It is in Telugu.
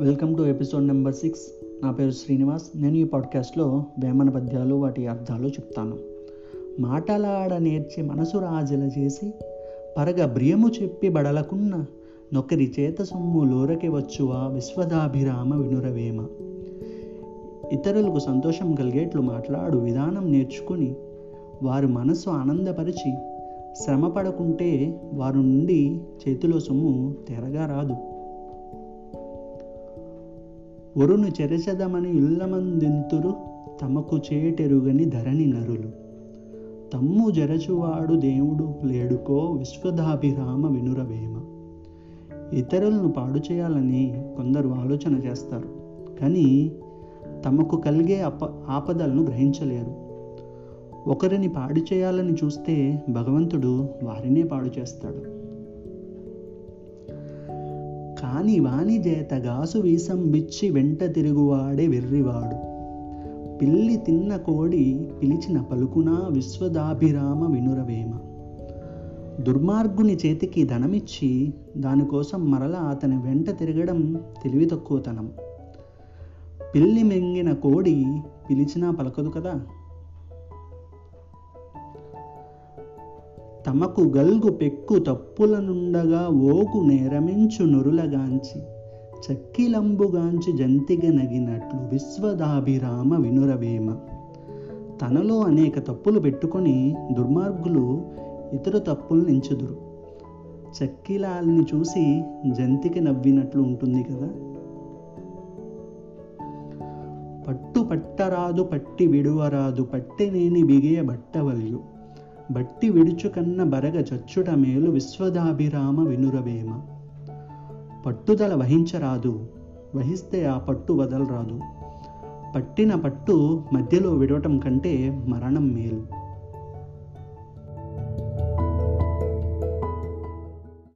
Welcome to episode number six. నా పేరు శ్రీనివాస్. నేను ఈ పాడ్కాస్ట్లో వేమన పద్యాలు వాటి అర్థాలు చెప్తాను. మాటలాడ నేర్చి మనసు రాజల చేసి పరగ బ్రియము చెప్పి బడలకున్న నొకరి చేత సొమ్ము లోరకి వచ్చువా విశ్వదాభిరామ వినురవేమ. ఇతరులకు సంతోషం కలిగేట్లు మాట్లాడు విధానం నేర్చుకుని వారి మనసు ఆనందపరిచి శ్రమ పడకుంటే వారి నుండి చేతిలో సొమ్ము తెరగా రాదు. ఒరును చెరచదమని ఇల్లమందింతురు తమకు చేటెరుగని ధరణి నరులు. తమ్ము జరచువాడు దేవుడు లేడుకో విశ్వదాభిరామ వినురవేమ. ఇతరులను పాడు చేయాలని కొందరు ఆలోచన చేస్తారు కానీ తమకు కలిగే అప ఆపదలను గ్రహించలేరు. ఒకరిని పాడు చేయాలని చూస్తే భగవంతుడు వారినే పాడు చేస్తాడు. కాని వాని చేత గాసు వీసం బిచ్చి వెంట తిరుగువాడే వెర్రివాడు. పిల్లి తిన్న కోడి పిలిచిన పలుకునా విశ్వదాభిరామ వినురవేమ. దుర్మార్గుని చేతికి ధనమిచ్చి దానికోసం మరలా అతని వెంట తిరగడం తెలివి తక్కువతనం పిల్లి మెంగిన కోడి పిలిచినా పలకదు కదా? తమకు గల్గు పెక్కు తప్పులనుండగా ఓకు నేరమించు నురులగాంచి చక్కిలంబుగాంచి జంతిగ నగినట్లు విశ్వదాభిరామ వినురవేమ. తనలో అనేక తప్పులు పెట్టుకొని దుర్మార్గులు ఇతర తప్పులు ఎంచుదురు చక్కిలాల్ని చూసి జంతికి నవ్వినట్లు ఉంటుంది కదా. పట్టు పట్టరాదు పట్టి విడువరాదు పట్టెనేని బిగియ బట్టవల్యు బట్టి విడుచుకన్న బరగ చచ్చుట మేలు విశ్వదాభిరామ వినురవేమ. పట్టుదల వహించరాదు వహిస్తే ఆ పట్టు వదలరాదు. పట్టిన పట్టు మధ్యలో విడవటం కంటే మరణం మేలు.